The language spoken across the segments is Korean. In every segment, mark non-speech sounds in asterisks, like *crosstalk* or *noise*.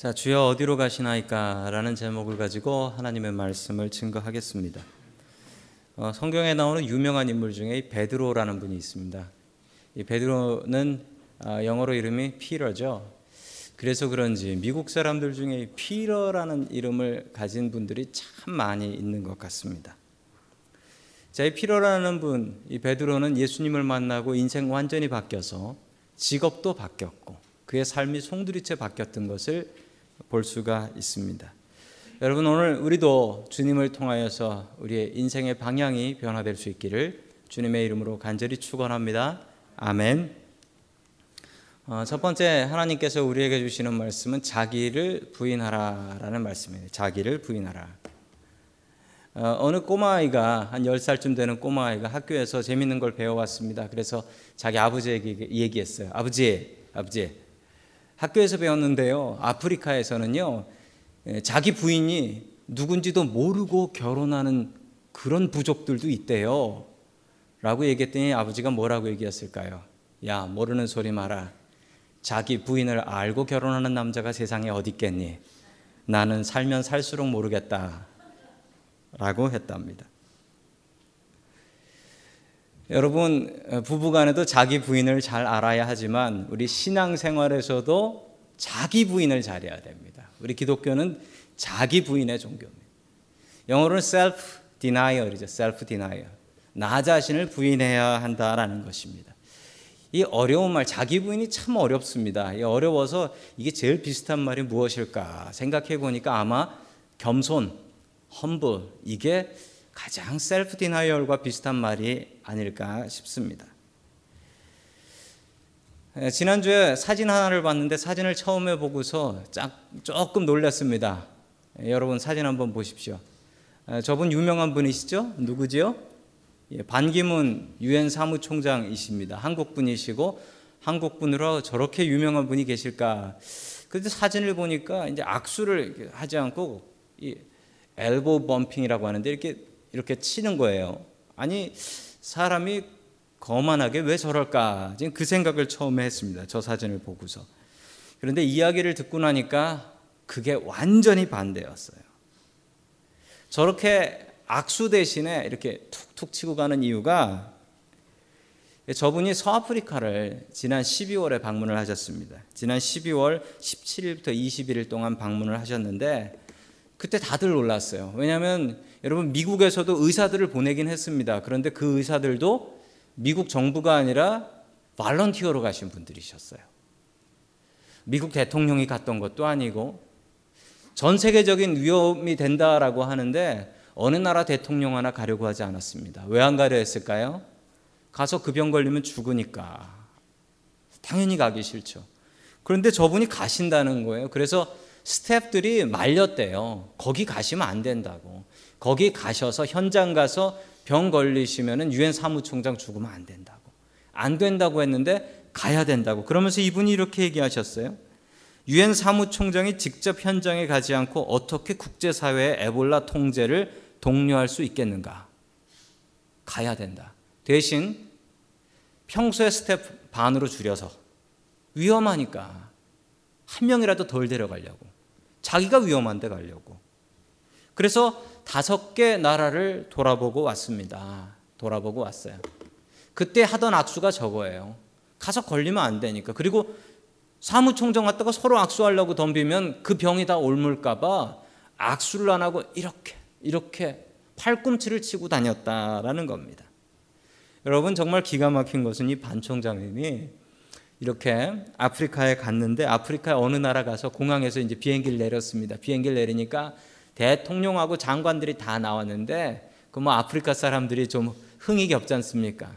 자, 주여 어디로 가시나이까 라는 제목을 가지고 하나님의 말씀을 증거하겠습니다. 어, 성경에 나오는 유명한 인물 중에 베드로라는 분이 있습니다. 이 베드로는 어, 영어로 이름이 Peter죠. 그래서 그런지 미국 사람들 중에 Peter라는 이름을 가진 분들이 참 많이 있는 것 같습니다. 자, 이 Peter라는 분, 이 베드로는 예수님을 만나고 인생 완전히 바뀌어서 직업도 바뀌었고 그의 삶이 송두리째 바뀌었던 것을 볼 수가 있습니다. 여러분 오늘 우리도 주님을 통하여서 우리의 인생의 방향이 변화될 수 있기를 주님의 이름으로 간절히 축원합니다. 아멘. 어, 첫 번째 하나님께서 우리에게 주시는 말씀은 자기를 부인하라라는 말씀입니다. 자기를 부인하라. 어, 어느 꼬마아이가 한 10살쯤 되는 꼬마아이가 학교에서 재밌는 걸 배워왔습니다. 그래서 자기 아버지에게 얘기했어요. 아버지, 아버지, 학교에서 배웠는데요. 아프리카에서는요. 예, 자기 부인이 누군지도 모르고 결혼하는 그런 부족들도 있대요. 라고 얘기했더니 아버지가 뭐라고 얘기했을까요? 야, 모르는 소리 마라. 자기 부인을 알고 결혼하는 남자가 세상에 어디 있겠니? 나는 살면 살수록 모르겠다. 라고 했답니다. 여러분 부부간에도 자기 부인을 잘 알아야 하지만 우리 신앙생활에서도 자기 부인을 잘해야 됩니다. 우리 기독교는 자기 부인의 종교입니다. 영어로는 self denial이죠. self denial. 나 자신을 부인해야 한다라는 것입니다. 이 어려운 말 자기 부인이 참 어렵습니다. 이 어려워서 이게 제일 비슷한 말이 무엇일까 생각해 보니까 아마 겸손, humble 이게 가장 셀프 디나이얼과 비슷한 말이 아닐까 싶습니다. 지난주에 사진 하나를 봤는데 사진을 처음에 보고서 짝, 조금 놀랐습니다. 여러분 사진 한번 보십시오. 저분 유명한 분이시죠? 누구지요? 예, 반기문 유엔 사무총장이십니다. 한국 분이시고 한국 분으로 저렇게 유명한 분이 계실까? 그런데 사진을 보니까 이제 악수를 하지 않고 이 엘보 범핑이라고 하는데 이렇게 이렇게 치는 거예요. 아니 사람이 거만하게 왜 저럴까? 지금 그 생각을 처음에 했습니다. 저 사진을 보고서. 그런데 이야기를 듣고 나니까 그게 완전히 반대였어요. 저렇게 악수 대신에 이렇게 툭툭 치고 가는 이유가 저분이 서아프리카를 지난 12월에 방문을 하셨습니다. 지난 12월 17일부터 21일 동안 방문을 하셨는데 그때 다들 놀랐어요. 왜냐하면 여러분 미국에서도 의사들을 보내긴 했습니다. 그런데 그 의사들도 미국 정부가 아니라 발런티어로 가신 분들이셨어요. 미국 대통령이 갔던 것도 아니고 전 세계적인 위험이 된다라고 하는데 어느 나라 대통령 하나 가려고 하지 않았습니다. 왜 안 가려 했을까요? 가서 그 병 걸리면 죽으니까. 당연히 가기 싫죠. 그런데 저분이 가신다는 거예요. 그래서 스탭들이 말렸대요. 거기 가시면 안 된다고. 거기 가셔서 현장 가서 병 걸리시면은 유엔 사무총장 죽으면 안 된다고. 안 된다고 했는데 가야 된다고. 그러면서 이분이 이렇게 얘기하셨어요. 유엔 사무총장이 직접 현장에 가지 않고 어떻게 국제사회의 에볼라 통제를 독려할 수 있겠는가? 가야 된다. 대신 평소에 스태프 반으로 줄여서 위험하니까 한 명이라도 덜 데려가려고. 자기가 위험한데 가려고. 그래서 다섯 개 나라를 돌아보고 왔습니다. 돌아보고 왔어요. 그때 하던 악수가 저거예요. 가서 걸리면 안 되니까. 그리고 사무총장 갔다가 서로 악수하려고 덤비면 그 병이 다 옮을까봐 악수를 안 하고 이렇게, 이렇게 팔꿈치를 치고 다녔다라는 겁니다. 여러분, 정말 기가 막힌 것은 이 반총장님이 이렇게 아프리카에 갔는데 아프리카 어느 나라 가서 공항에서 이제 비행기를 내렸습니다. 비행기를 내리니까 대통령하고 장관들이 다 나왔는데 그 뭐 아프리카 사람들이 좀 흥이 겹지 않습니까?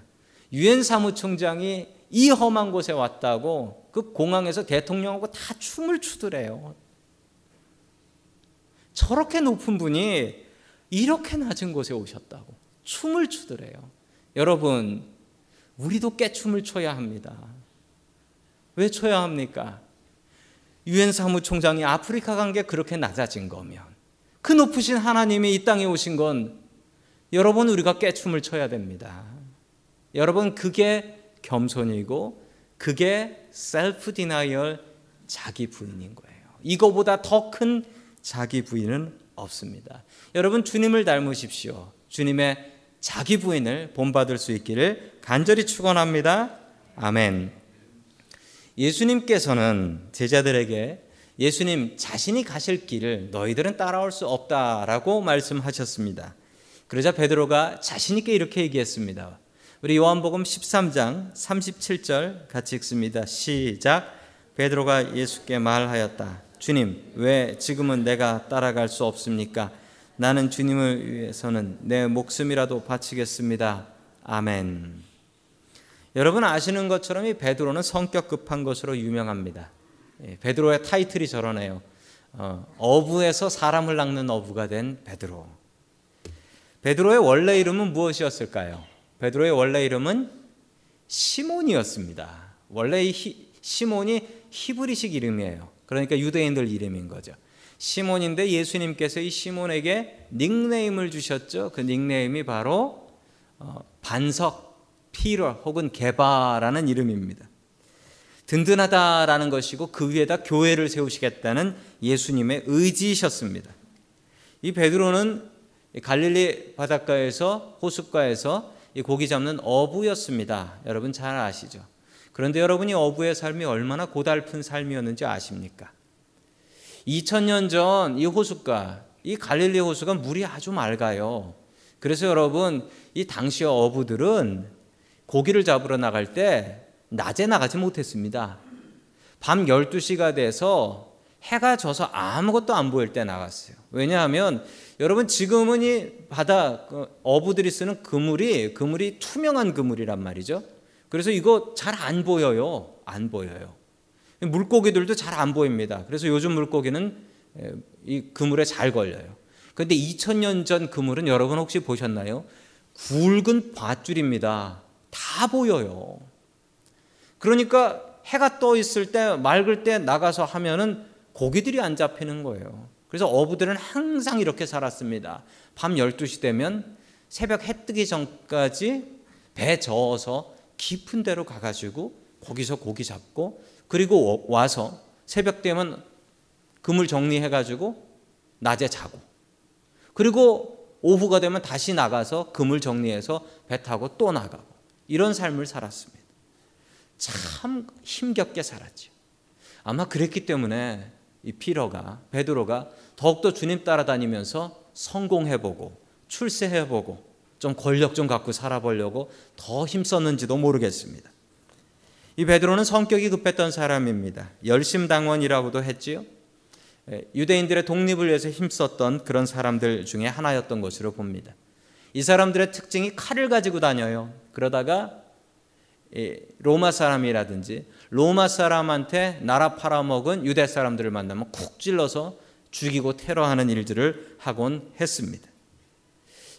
유엔 사무총장이 이 험한 곳에 왔다고 그 공항에서 대통령하고 다 춤을 추더래요. 저렇게 높은 분이 이렇게 낮은 곳에 오셨다고 춤을 추더래요. 여러분, 우리도 깨춤을 춰야 합니다. 왜 춰야 합니까? 유엔 사무총장이 아프리카 간게 그렇게 낮아진 거면 그 높으신 하나님이 이 땅에 오신 건 여러분 우리가 깨춤을 춰야 됩니다. 여러분 그게 겸손이고 그게 self denial 자기 부인인 거예요. 이거보다 더 큰 자기 부인은 없습니다. 여러분 주님을 닮으십시오. 주님의 자기 부인을 본받을 수 있기를 간절히 축원합니다. 아멘. 예수님께서는 제자들에게 예수님 자신이 가실 길을 너희들은 따라올 수 없다라고 말씀하셨습니다. 그러자 베드로가 자신 있게 이렇게 얘기했습니다. 우리 요한복음 13장 37절 같이 읽습니다. 시작. 베드로가 예수께 말하였다. 주님, 왜 지금은 내가 따라갈 수 없습니까? 나는 주님을 위해서는 내 목숨이라도 바치겠습니다. 아멘. 여러분 아시는 것처럼 이 베드로는 성격 급한 것으로 유명합니다. 예, 베드로의 타이틀이 저러네요. 어, 부에서 사람을 낚는 어부가 된 베드로. 베드로의 원래 이름은 무엇이었을까요? 베드로의 원래 이름은 시몬이었습니다. 원래 이 히, 시몬이 히브리식 이름이에요. 그러니까 유대인들 이름인 거죠. 시몬인데 예수님께서 이 시몬에게 닉네임을 주셨죠. 그 닉네임이 바로 어, 반석, 피러 혹은 개바라는 이름입니다. 든든하다라는 것이고 그 위에다 교회를 세우시겠다는 예수님의 의지이셨습니다. 이 베드로는 갈릴리 바닷가에서 호숫가에서 고기 잡는 어부였습니다. 여러분 잘 아시죠? 그런데 여러분이 어부의 삶이 얼마나 고달픈 삶이었는지 아십니까? 2000년 전 이 호숫가, 이 갈릴리 호수가 물이 아주 맑아요. 그래서 여러분, 이 당시 어부들은 고기를 잡으러 나갈 때 낮에 나가지 못했습니다. 밤 12시가 돼서 해가 져서 아무것도 안 보일 때 나갔어요. 왜냐하면 여러분 지금은 이 바다 그 어부들이 쓰는 그물이 그물이 투명한 그물이란 말이죠. 그래서 이거 잘 안 보여요. 안 보여요. 물고기들도 잘 안 보입니다. 그래서 요즘 물고기는 이 그물에 잘 걸려요. 그런데 2000년 전 그물은 여러분 혹시 보셨나요? 굵은 밧줄입니다. 다 보여요. 그러니까 해가 떠 있을 때 맑을 때 나가서 하면은 고기들이 안 잡히는 거예요. 그래서 어부들은 항상 이렇게 살았습니다. 밤 12시 되면 새벽 해 뜨기 전까지 배 저어서 깊은 데로 가 가지고 거기서 고기 잡고 그리고 와서 새벽 되면 그물 정리해 가지고 낮에 자고 그리고 오후가 되면 다시 나가서 그물 정리해서 배 타고 또 나가고 이런 삶을 살았습니다. 참 힘겹게 살았죠. 아마 그랬기 때문에 이 피러가 베드로가 더욱더 주님 따라다니면서 성공해보고 출세해보고 좀 권력 좀 갖고 살아보려고 더 힘썼는지도 모르겠습니다. 이 베드로는 성격이 급했던 사람입니다. 열심당원이라고도 했지요. 예, 유대인들의 독립을 위해서 힘썼던 그런 사람들 중에 하나였던 것으로 봅니다. 이 사람들의 특징이 칼을 가지고 다녀요. 그러다가 로마 사람이라든지 로마 사람한테 나라 팔아먹은 유대 사람들을 만나면 쿡 찔러서 죽이고 테러하는 일들을 하곤 했습니다.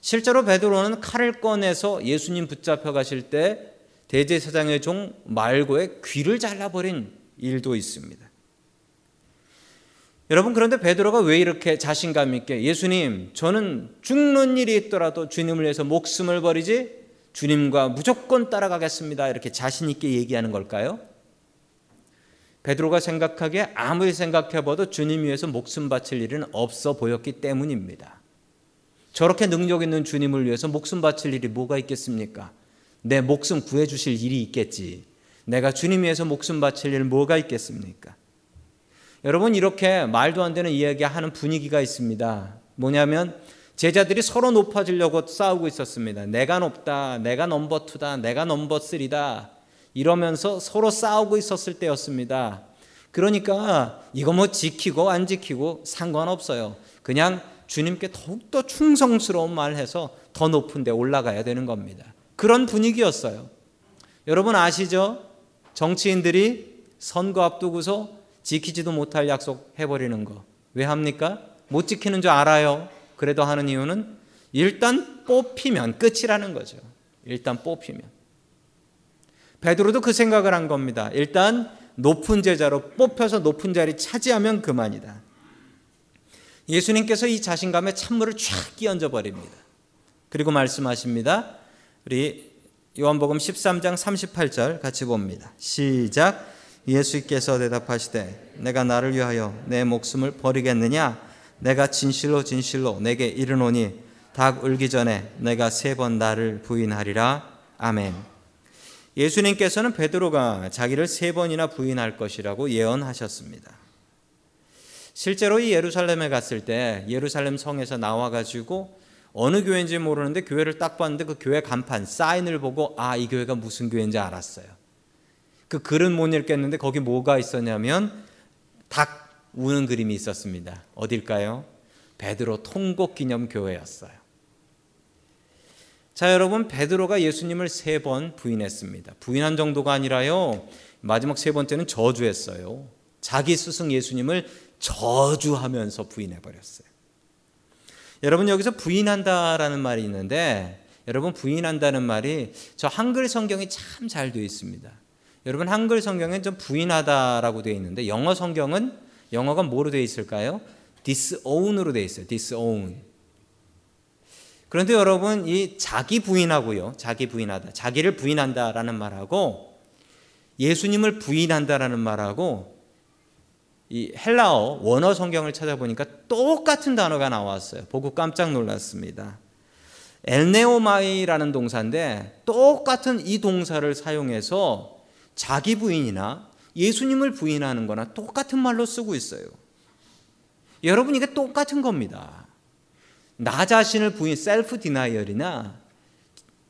실제로 베드로는 칼을 꺼내서 예수님 붙잡혀 가실 때 대제사장의 종 말고의 귀를 잘라버린 일도 있습니다. 여러분 그런데 베드로가 왜 이렇게 자신감 있게 예수님 저는 죽는 일이 있더라도 주님을 위해서 목숨을 버리지 주님과 무조건 따라가겠습니다. 이렇게 자신 있게 얘기하는 걸까요? 베드로가 생각하기에 아무리 생각해봐도 주님 위해서 목숨 바칠 일은 없어 보였기 때문입니다. 저렇게 능력 있는 주님을 위해서 목숨 바칠 일이 뭐가 있겠습니까? 내 목숨 구해 주실 일이 있겠지. 내가 주님 위해서 목숨 바칠 일 뭐가 있겠습니까? 여러분, 이렇게 말도 안 되는 이야기 하는 분위기가 있습니다. 뭐냐면, 제자들이 서로 높아지려고 싸우고 있었습니다. 내가 높다, 내가 넘버 투다, 내가 넘버 쓰리다. 이러면서 서로 싸우고 있었을 때였습니다. 그러니까 이거 뭐 지키고 안 지키고 상관없어요. 그냥 주님께 더욱더 충성스러운 말 해서 더 높은 데 올라가야 되는 겁니다. 그런 분위기였어요. 여러분 아시죠? 정치인들이 선거 앞두고서 지키지도 못할 약속 해버리는 거. 왜 합니까? 못 지키는 줄 알아요. 그래도 하는 이유는 일단 뽑히면 끝이라는 거죠. 일단 뽑히면. 베드로도 그 생각을 한 겁니다. 일단 높은 제자로 뽑혀서 높은 자리 차지하면 그만이다. 예수님께서 이 자신감에 찬물을 쫙 끼얹어 버립니다. 그리고 말씀하십니다. 우리 요한복음 13장 38절 같이 봅니다. 시작. 예수께서 대답하시되 내가 나를 위하여 내 목숨을 버리겠느냐 내가 진실로 진실로 내게 이르노니 닭 울기 전에 내가 세 번 나를 부인하리라 아멘. 예수님께서는 베드로가 자기를 세 번이나 부인할 것이라고 예언하셨습니다. 실제로 이 예루살렘에 갔을 때 예루살렘 성에서 나와 가지고 어느 교회인지 모르는데 교회를 딱 봤는데 그 교회 간판 사인을 보고 아 이 교회가 무슨 교회인지 알았어요. 그 글은 못 읽겠는데 거기 뭐가 있었냐면 닭 우는 그림이 있었습니다. 어딜까요? 베드로 통곡 기념 교회였어요. 자, 여러분 베드로가 예수님을 세 번 부인했습니다. 부인한 정도가 아니라요. 마지막 세 번째는 저주했어요. 자기 스승 예수님을 저주하면서 부인해 버렸어요. 여러분 여기서 부인한다라는 말이 있는데 여러분 부인한다는 말이 저 한글 성경이 참 잘 되어 있습니다. 여러분 한글 성경엔 좀 부인하다라고 되어 있는데 영어 성경은 영어가 뭐로 되어 있을까요? disown으로 되어 있어요. disown. 그런데 여러분 이 자기 부인하고요. 자기 부인하다. 자기를 부인한다라는 말하고 예수님을 부인한다라는 말하고 이 헬라어 원어 성경을 찾아보니까 똑같은 단어가 나왔어요. 보고 깜짝 놀랐습니다. ἀρνέομαι라는 동사인데 똑같은 이 동사를 사용해서 자기 부인이나 예수님을 부인하는 거나 똑같은 말로 쓰고 있어요. 여러분 이게 똑같은 겁니다. 나 자신을 부인 self denial이나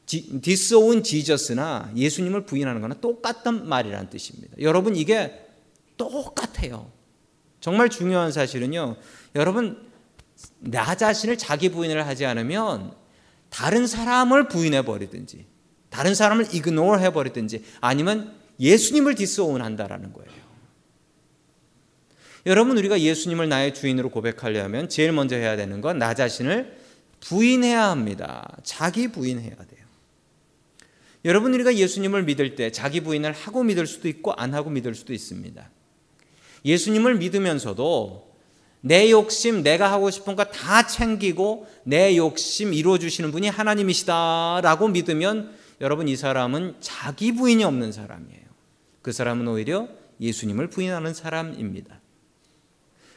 disown Jesus나 예수님을 부인하는 거나 똑같은 말이라는 뜻입니다. 여러분 이게 똑같아요. 정말 중요한 사실은요. 여러분 나 자신을 자기 부인을 하지 않으면 다른 사람을 부인해 버리든지 다른 사람을 이그노어 해 버리든지 아니면 예수님을 디스온한다라는 거예요. 여러분 우리가 예수님을 나의 주인으로 고백하려면 제일 먼저 해야 되는 건 나 자신을 부인해야 합니다. 자기 부인해야 돼요. 여러분 우리가 예수님을 믿을 때 자기 부인을 하고 믿을 수도 있고 안 하고 믿을 수도 있습니다. 예수님을 믿으면서도 내 욕심, 내가 하고 싶은 거 다 챙기고 내 욕심 이루어 주시는 분이 하나님이시다라고 믿으면 여러분 이 사람은 자기 부인이 없는 사람이에요. 그 사람은 오히려 예수님을 부인하는 사람입니다.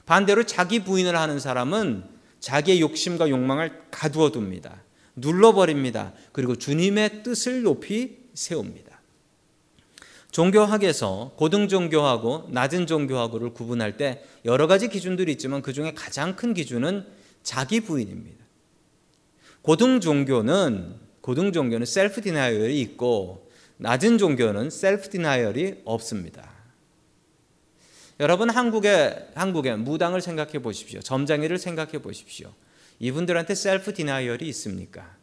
반대로 자기 부인을 하는 사람은 자기의 욕심과 욕망을 가두어 둡니다. 눌러버립니다. 그리고 주님의 뜻을 높이 세웁니다. 종교학에서 고등 종교하고 낮은 종교하고를 구분할 때 여러 가지 기준들이 있지만 그 중에 가장 큰 기준은 자기 부인입니다. 고등 종교는 고등 종교는 self denial이 있고 낮은 종교는 self denial이 없습니다. 여러분 한국의 한국의 무당을 생각해 보십시오. 점장이를 생각해 보십시오. 이분들한테 self denial이 있습니까?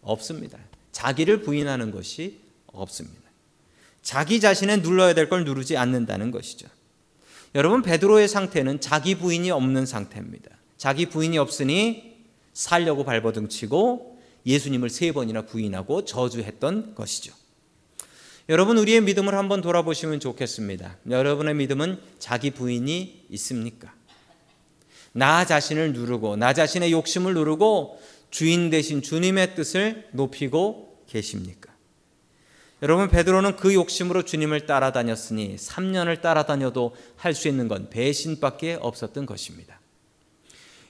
없습니다. 자기를 부인하는 것이 없습니다. 자기 자신의 눌러야 될 걸 누르지 않는다는 것이죠. 여러분 베드로의 상태는 자기 부인이 없는 상태입니다. 자기 부인이 없으니 살려고 발버둥치고 예수님을 세 번이나 부인하고 저주했던 것이죠. 여러분 우리의 믿음을 한번 돌아보시면 좋겠습니다. 여러분의 믿음은 자기 부인이 있습니까? 나 자신을 누르고 나 자신의 욕심을 누르고 주인 대신 주님의 뜻을 높이고 계십니까? 여러분 베드로는 그 욕심으로 주님을 따라다녔으니 3년을 따라다녀도 할 수 있는 건 배신밖에 없었던 것입니다.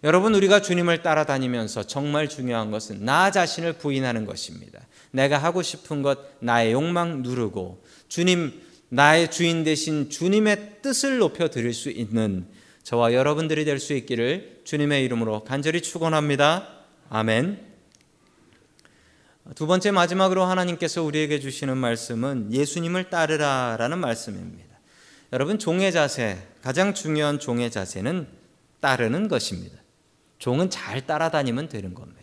여러분 우리가 주님을 따라다니면서 정말 중요한 것은 나 자신을 부인하는 것입니다. 내가 하고 싶은 것 나의 욕망 누르고 주님 나의 주인 대신 주님의 뜻을 높여 드릴 수 있는 저와 여러분들이 될 수 있기를 주님의 이름으로 간절히 축원합니다. 아멘. 두 번째 마지막으로 하나님께서 우리에게 주시는 말씀은 예수님을 따르라라는 말씀입니다. 여러분 종의 자세 가장 중요한 종의 자세는 따르는 것입니다. 종은 잘 따라다니면 되는 겁니다.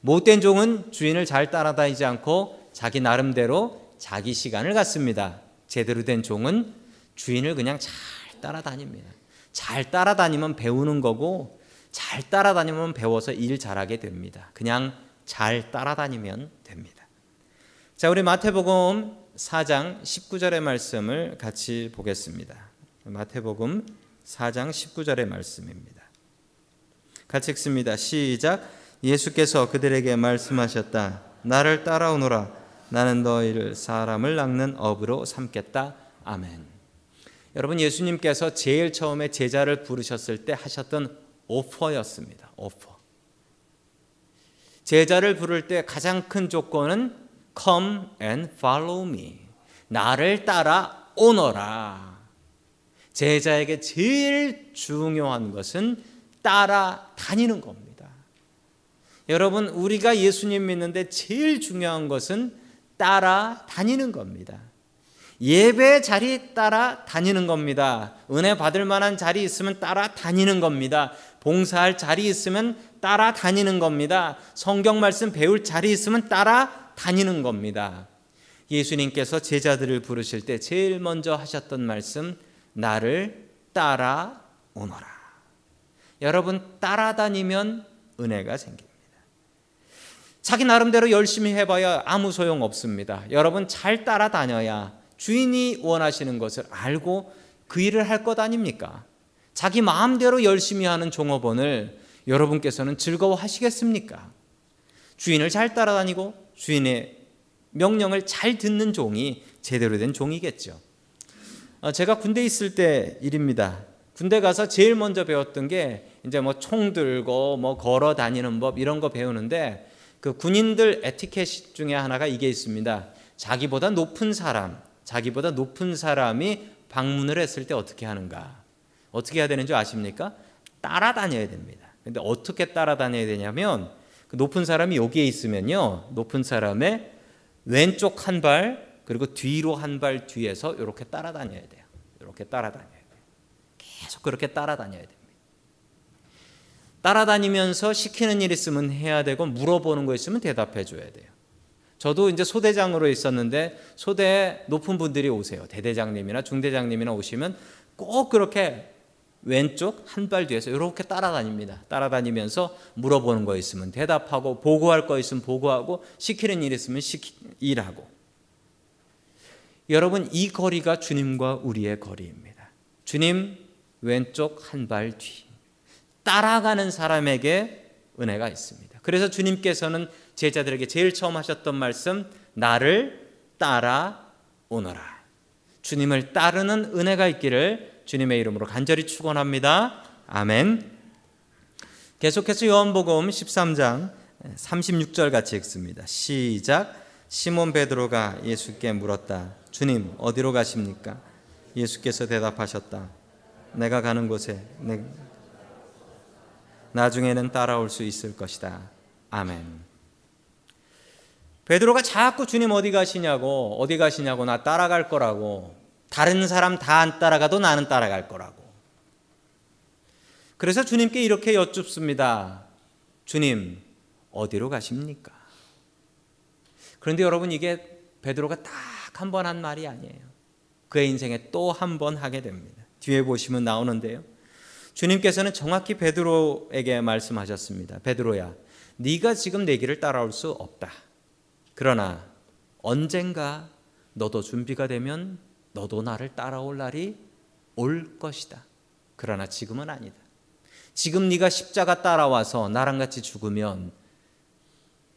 못된 종은 주인을 잘 따라다니지 않고 자기 나름대로 자기 시간을 갖습니다. 제대로 된 종은 주인을 그냥 잘 따라다닙니다. 잘 따라다니면 배우는 거고 잘 따라다니면 배워서 일 잘하게 됩니다. 그냥 잘 따라다니면 됩니다. 자, 우리 마태복음 4장 19절의 말씀을 같이 보겠습니다. 마태복음 4장 19절의 말씀입니다. 같이 읽습니다. 시작. 예수께서 그들에게 말씀하셨다. 나를 따라오너라. 나는 너희를 사람을 낚는 업으로 삼겠다. 아멘. 여러분 예수님께서 제일 처음에 제자를 부르셨을 때 하셨던 오퍼였습니다. 오퍼. 제자를 부를 때 가장 큰 조건은 come and follow me. 나를 따라 오너라. 제자에게 제일 중요한 것은 따라다니는 겁니다. 여러분, 우리가 예수님 믿는데 제일 중요한 것은 따라다니는 겁니다. 예배 자리 따라 다니는 겁니다. 은혜 받을 만한 자리 있으면 따라 다니는 겁니다. 봉사할 자리 있으면 따라 다니는 겁니다. 성경 말씀 배울 자리 있으면 따라 다니는 겁니다. 예수님께서 제자들을 부르실 때 제일 먼저 하셨던 말씀, 나를 따라 오너라. 여러분, 따라다니면 은혜가 생깁니다. 자기 나름대로 열심히 해봐야 아무 소용 없습니다. 여러분, 잘 따라다녀야 주인이 원하시는 것을 알고 그 일을 할 것 아닙니까? 자기 마음대로 열심히 하는 종업원을 여러분께서는 즐거워하시겠습니까? 주인을 잘 따라다니고 주인의 명령을 잘 듣는 종이 제대로 된 종이겠죠. 어, 제가 군대 있을 때 일입니다. 군대 가서 제일 먼저 배웠던 게 이제 뭐 총 들고 뭐 걸어 다니는 법 이런 거 배우는데 그 군인들 에티켓 중에 하나가 이게 있습니다. 자기보다 높은 사람, 자기보다 높은 사람이 방문을 했을 때 어떻게 하는가? 어떻게 해야 되는 줄 아십니까? 따라다녀야 됩니다. 근데 어떻게 따라다녀야 되냐면 그 높은 사람이 여기에 있으면요. 높은 사람의 왼쪽 한 발, 그리고 뒤로 한 발 뒤에서 이렇게 따라다녀야 돼요. 이렇게 따라다녀야 돼요. 계속 그렇게 따라다녀야 됩니다. 따라다니면서 시키는 일 있으면 해야 되고 물어보는 거 있으면 대답해 줘야 돼요. 저도 이제 소대장으로 있었는데 소대에 높은 분들이 오세요. 대대장님이나 중대장님이나 오시면 꼭 그렇게 왼쪽 한 발 뒤에서 이렇게 따라다닙니다. 따라다니면서 물어보는 거 있으면 대답하고 보고할 거 있으면 보고하고 시키는 일 있으면 시키, 일하고. 여러분 이 거리가 주님과 우리의 거리입니다. 주님 왼쪽 한 발 뒤. 따라가는 사람에게 은혜가 있습니다. 그래서 주님께서는 제자들에게 제일 처음 하셨던 말씀 나를 따라 오너라. 주님을 따르는 은혜가 있기를 주님의 이름으로 간절히 축원합니다. 아멘. 계속해서 요한복음 13장 36절 같이 읽습니다. 시작. 시몬 베드로가 예수께 물었다. 주님, 어디로 가십니까? 예수께서 대답하셨다. 내가 가는 곳에 내... 나중에는 따라올 수 있을 것이다. 아멘. 베드로가 자꾸 주님 어디 가시냐고 어디 가시냐고 나 따라갈 거라고 다른 사람 다 안 따라가도 나는 따라갈 거라고. 그래서 주님께 이렇게 여쭙습니다. 주님, 어디로 가십니까? 그런데 여러분 이게 베드로가 딱 한 번 한 말이 아니에요. 그의 인생에 또 한 번 하게 됩니다. 뒤에 보시면 나오는데요. 주님께서는 정확히 베드로에게 말씀하셨습니다. 베드로야, 네가 지금 내 길을 따라올 수 없다. 그러나 언젠가 너도 준비가 되면 너도 나를 따라올 날이 올 것이다. 그러나 지금은 아니다. 지금 네가 십자가 따라와서 나랑 같이 죽으면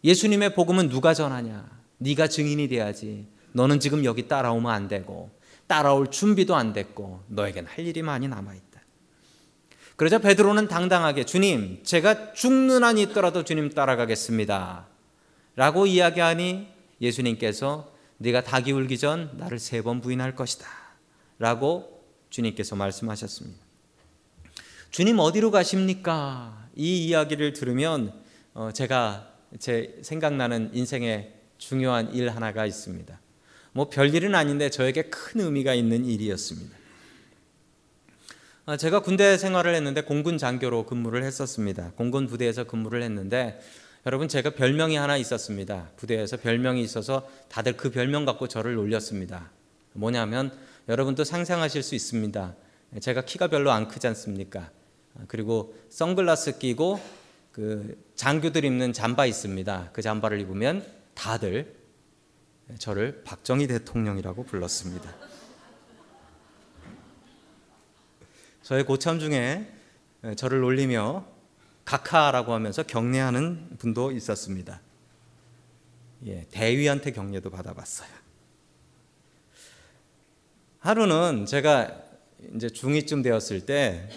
예수님의 복음은 누가 전하냐? 네가 증인이 돼야지. 너는 지금 여기 따라오면 안 되고 따라올 준비도 안 됐고 너에겐 할 일이 많이 남아 있다. 그러자 베드로는 당당하게 주님, 제가 죽는 한이 있더라도 주님 따라가겠습니다. 라고 이야기하니 예수님께서 네가 닭이 울기 전 나를 세 번 부인할 것이다. 라고 주님께서 말씀하셨습니다. 주님 어디로 가십니까? 이 이야기를 들으면 어, 제가 제 생각나는 인생의 중요한 일 하나가 있습니다. 뭐 별일은 아닌데 저에게 큰 의미가 있는 일이었습니다. 아, 제가 군대 생활을 했는데 공군 장교로 근무를 했었습니다. 공군 부대에서 근무를 했는데 여러분 제가 별명이 하나 있었습니다. 부대에서 별명이 있어서 다들 그 별명 갖고 저를 놀렸습니다. 뭐냐면 여러분도 상상하실 수 있습니다. 제가 키가 별로 안 크지 않습니까? 그리고 선글라스 끼고 그 장교들 입는 잠바 있습니다. 그 잠바를 입으면 다들 저를 박정희 대통령이라고 불렀습니다. 저의 고참 중에 저를 놀리며 각하라고 하면서 격려하는 분도 있었습니다. 예, 대위한테 격려도 받아봤어요. 하루는 제가 이제 중2쯤 되었을 때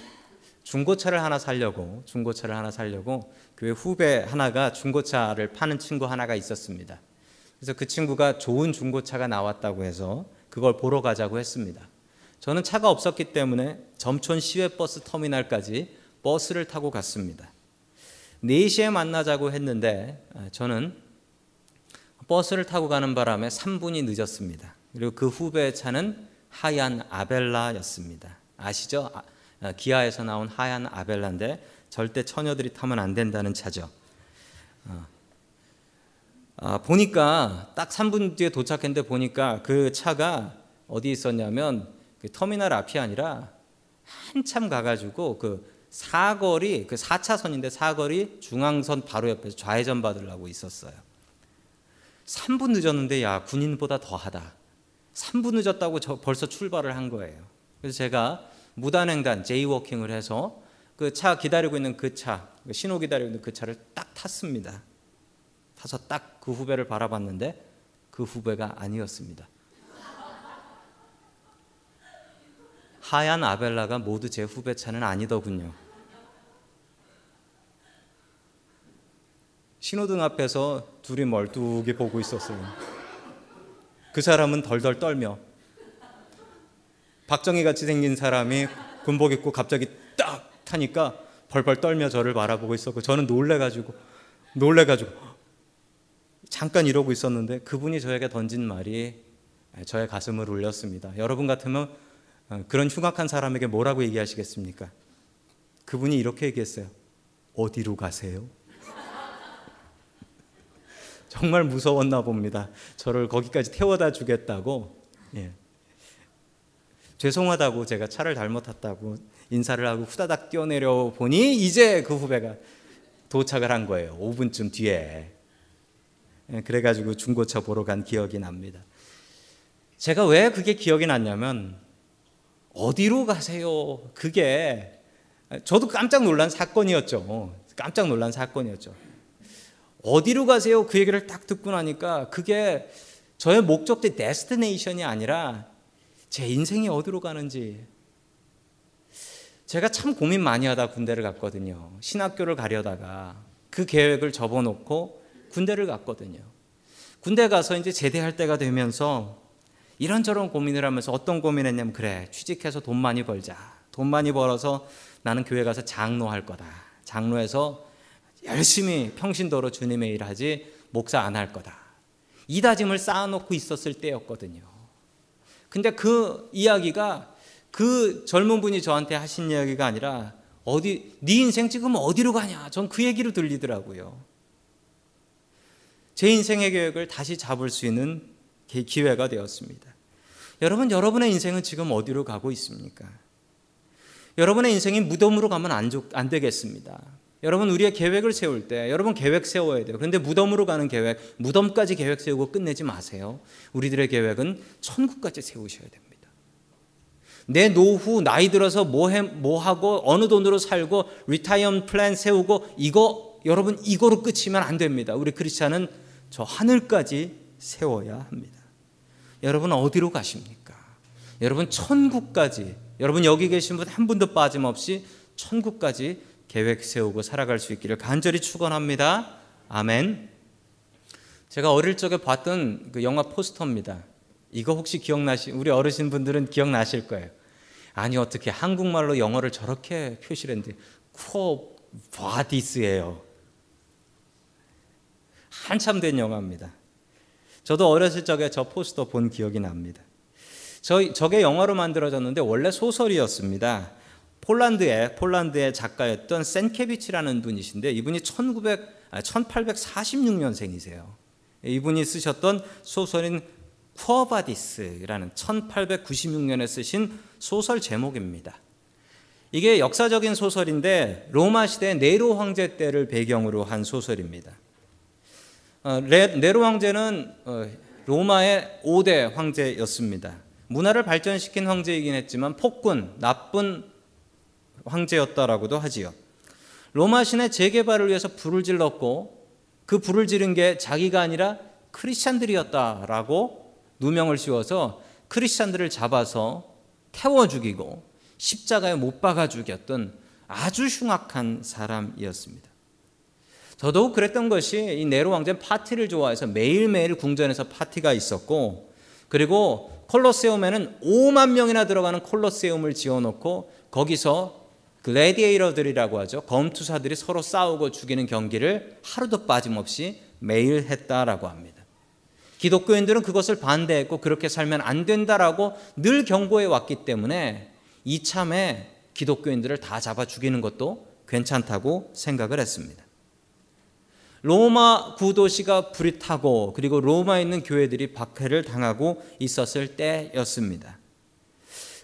중고차를 하나 살려고 중고차를 하나 살려고 교회 후배 하나가 중고차를 파는 친구 하나가 있었습니다. 그래서 그 친구가 좋은 중고차가 나왔다고 해서 그걸 보러 가자고 했습니다. 저는 차가 없었기 때문에 점촌 시외버스 터미널까지 버스를 타고 갔습니다. 4시에 만나자고 했는데 아, 저는 버스를 타고 가는 바람에 3분이 늦었습니다. 그리고 그 후배의 차는 하얀 아벨라였습니다. 아시죠? 아, 아, 기아에서 나온 하얀 아벨라인데 절대 처녀들이 타면 안 된다는 차죠. 아, 보니까 딱 3분 뒤에 도착했는데 보니까 그 차가 어디 있었냐면 그 터미널 앞이 아니라 한참 가가지고 그 사거리 그 4차선인데 사거리 중앙선 바로 옆에서 좌회전 받으려고 있었어요. 3분 늦었는데 야 군인보다 더하다. 3분 늦었다고 저 벌써 출발을 한 거예요. 그래서 제가 무단횡단 제이워킹을 해서 그 차 기다리고 있는 그 차, 그 신호 기다리고 있는 그 차를 딱 탔습니다. 타서 딱 그 후배를 바라봤는데 그 후배가 아니었습니다. 하얀 아벨라가 모두 제 후배 차는 아니더군요. 신호등 앞에서 둘이 멀뚱히 보고 있었어요. 그 사람은 덜덜 떨며 박정희 같이 생긴 사람이 군복 입고 갑자기 딱 타니까 벌벌 떨며 저를 바라보고 있었고 저는 놀래가지고 놀래가지고 잠깐 이러고 있었는데 그분이 저에게 던진 말이 저의 가슴을 울렸습니다. 여러분 같으면 어, 그런 흉악한 사람에게 뭐라고 얘기하시겠습니까? 그분이 이렇게 얘기했어요. 어디로 가세요? *laughs* 정말 무서웠나 봅니다. 저를 거기까지 태워다 주겠다고. 예. 죄송하다고 제가 차를 잘못 탔다고 인사를 하고 후다닥 뛰어내려 보니 이제 그 후배가 도착을 한 거예요. 5분쯤 뒤에. 예, 그래가지고 중고차 보러 간 기억이 납니다. 제가 왜 그게 기억이 났냐면 어디로 가세요? 그게 저도 깜짝 놀란 사건이었죠. 깜짝 놀란 사건이었죠. 어디로 가세요? 그 얘기를 딱 듣고 나니까 그게 저의 목적지 데스티네이션이 아니라 제 인생이 어디로 가는지 제가 참 고민 많이 하다 군대를 갔거든요. 신학교를 가려다가 그 계획을 접어놓고 군대를 갔거든요. 군대 가서 이제 제대할 때가 되면서 이런저런 고민을 하면서 어떤 고민했냐면 그래 취직해서 돈 많이 벌자. 돈 많이 벌어서 나는 교회 가서 장로할 거다. 장로해서 열심히 평신도로 주님의 일 하지 목사 안 할 거다. 이 다짐을 쌓아놓고 있었을 때였거든요. 근데 그 이야기가 그 젊은 분이 저한테 하신 이야기가 아니라 어디 네 인생 지금 어디로 가냐? 전 그 얘기로 들리더라고요. 제 인생의 계획을 다시 잡을 수 있는 기회가 되었습니다. 여러분, 여러분의 인생은 지금 어디로 가고 있습니까? 여러분의 인생이 무덤으로 가면 안, 안 되겠습니다. 여러분, 우리의 계획을 세울 때, 여러분 계획 세워야 돼요. 그런데 무덤으로 가는 계획, 무덤까지 계획 세우고 끝내지 마세요. 우리들의 계획은 천국까지 세우셔야 됩니다. 내 노후, 나이 들어서 뭐, 해, 뭐 하고, 어느 돈으로 살고, retirement plan 세우고, 이거, 여러분, 이거로 끝이면 안 됩니다. 우리 크리스찬은 저 하늘까지 세워야 합니다. 여러분 어디로 가십니까? 여러분 천국까지 여러분 여기 계신 분 한 분도 빠짐없이 천국까지 계획 세우고 살아갈 수 있기를 간절히 축원합니다. 아멘. 제가 어릴 적에 봤던 그 영화 포스터입니다. 이거 혹시 기억나시 우리 어르신 분들은 기억나실 거예요. 아니 어떻게 한국말로 영어를 저렇게 표시를 했는데 Quo Vadis예요. 한참 된 영화입니다. 저도 어렸을 적에 저 포스터 본 기억이 납니다. 저, 저게 영화로 만들어졌는데 원래 소설이었습니다. 폴란드의 폴란드의 작가였던 센케비치라는 분이신데 이분이 1900 1846년생이세요. 이분이 쓰셨던 소설인 쿠어바디스라는 1896년에 쓰신 소설 제목입니다. 이게 역사적인 소설인데 로마 시대 네로 황제 때를 배경으로 한 소설입니다. 어, 네로 황제는 어, 로마의 5대 황제였습니다. 문화를 발전시킨 황제이긴 했지만 폭군, 나쁜 황제였다라고도 하지요. 로마 신의 재개발을 위해서 불을 질렀고 그 불을 지른 게 자기가 아니라 크리스찬들이었다라고 누명을 씌워서 크리스찬들을 잡아서 태워 죽이고 십자가에 못 박아 죽였던 아주 흉악한 사람이었습니다. 더더욱 그랬던 것이 이 네로 왕자는 파티를 좋아해서 매일매일 궁전에서 파티가 있었고 그리고 콜로세움에는 5만 명이나 들어가는 콜로세움을 지어놓고 거기서 글래디에이터들이라고 하죠. 검투사들이 서로 싸우고 죽이는 경기를 하루도 빠짐없이 매일 했다라고 합니다. 기독교인들은 그것을 반대했고 그렇게 살면 안 된다라고 늘 경고해 왔기 때문에 이참에 기독교인들을 다 잡아 죽이는 것도 괜찮다고 생각을 했습니다. 로마 구도시가 불이 타고 그리고 로마에 있는 교회들이 박해를 당하고 있었을 때였습니다.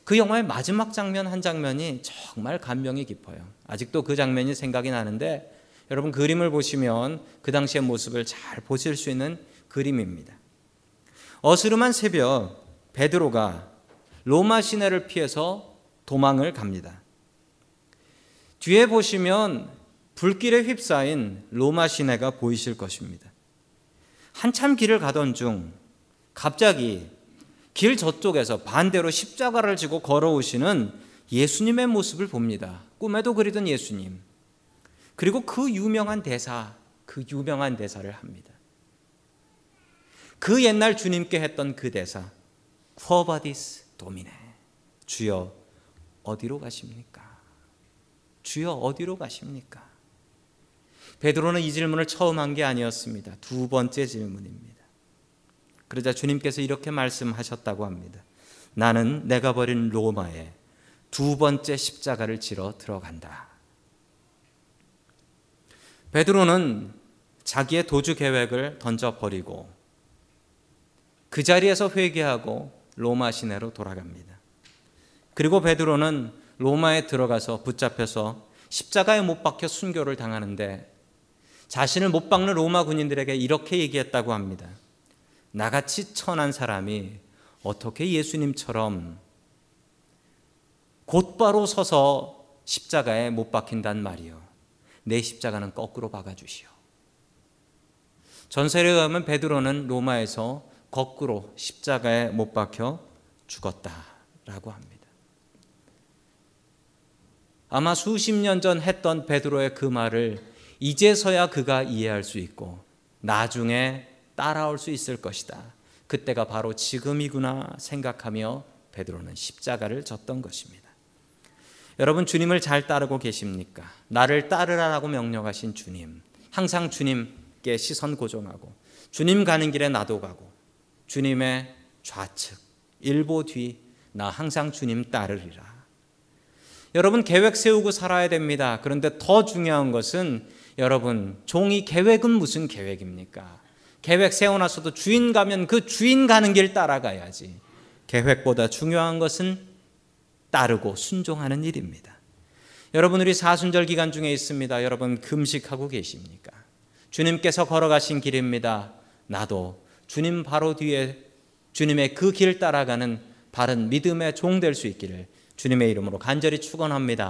그 영화의 마지막 장면 한 장면이 정말 감명이 깊어요. 아직도 그 장면이 생각이 나는데 여러분 그림을 보시면 그 당시의 모습을 잘 보실 수 있는 그림입니다. 어스름한 새벽 베드로가 로마 시내를 피해서 도망을 갑니다. 뒤에 보시면 불길에 휩싸인 로마 시내가 보이실 것입니다. 한참 길을 가던 중 갑자기 길 저쪽에서 반대로 십자가를 지고 걸어오시는 예수님의 모습을 봅니다. 꿈에도 그리던 예수님. 그리고 그 유명한 대사, 그 유명한 대사를 합니다. 그 옛날 주님께 했던 그 대사, Quo 도미네. 주여 어디로 가십니까? 주여 어디로 가십니까? 베드로는 이 질문을 처음 한 게 아니었습니다. 두 번째 질문입니다. 그러자 주님께서 이렇게 말씀하셨다고 합니다. 나는 내가 버린 로마에 두 번째 십자가를 지러 들어간다. 베드로는 자기의 도주 계획을 던져버리고 그 자리에서 회개하고 로마 시내로 돌아갑니다. 그리고 베드로는 로마에 들어가서 붙잡혀서 십자가에 못 박혀 순교를 당하는데 자신을 못 박는 로마 군인들에게 이렇게 얘기했다고 합니다. 나같이 천한 사람이 어떻게 예수님처럼 곧바로 서서 십자가에 못 박힌단 말이요. 내 십자가는 거꾸로 박아주시오. 전설에 의하면 베드로는 로마에서 거꾸로 십자가에 못 박혀 죽었다라고 합니다. 아마 수십 년 전 했던 베드로의 그 말을 이제서야 그가 이해할 수 있고 나중에 따라올 수 있을 것이다. 그때가 바로 지금이구나 생각하며 베드로는 십자가를 졌던 것입니다. 여러분 주님을 잘 따르고 계십니까? 나를 따르라라고 명령하신 주님. 항상 주님께 시선 고정하고 주님 가는 길에 나도 가고 주님의 좌측 일보 뒤 나 항상 주님 따르리라. 여러분 계획 세우고 살아야 됩니다. 그런데 더 중요한 것은 여러분, 종이 계획은 무슨 계획입니까? 계획 세워놨어도 주인 가면 그 주인 가는 길 따라가야지. 계획보다 중요한 것은 따르고 순종하는 일입니다. 여러분, 우리 사순절 기간 중에 있습니다. 여러분, 금식하고 계십니까? 주님께서 걸어가신 길입니다. 나도 주님 바로 뒤에 주님의 그 길 따라가는 바른 믿음의 종 될 수 있기를 주님의 이름으로 간절히 축원합니다.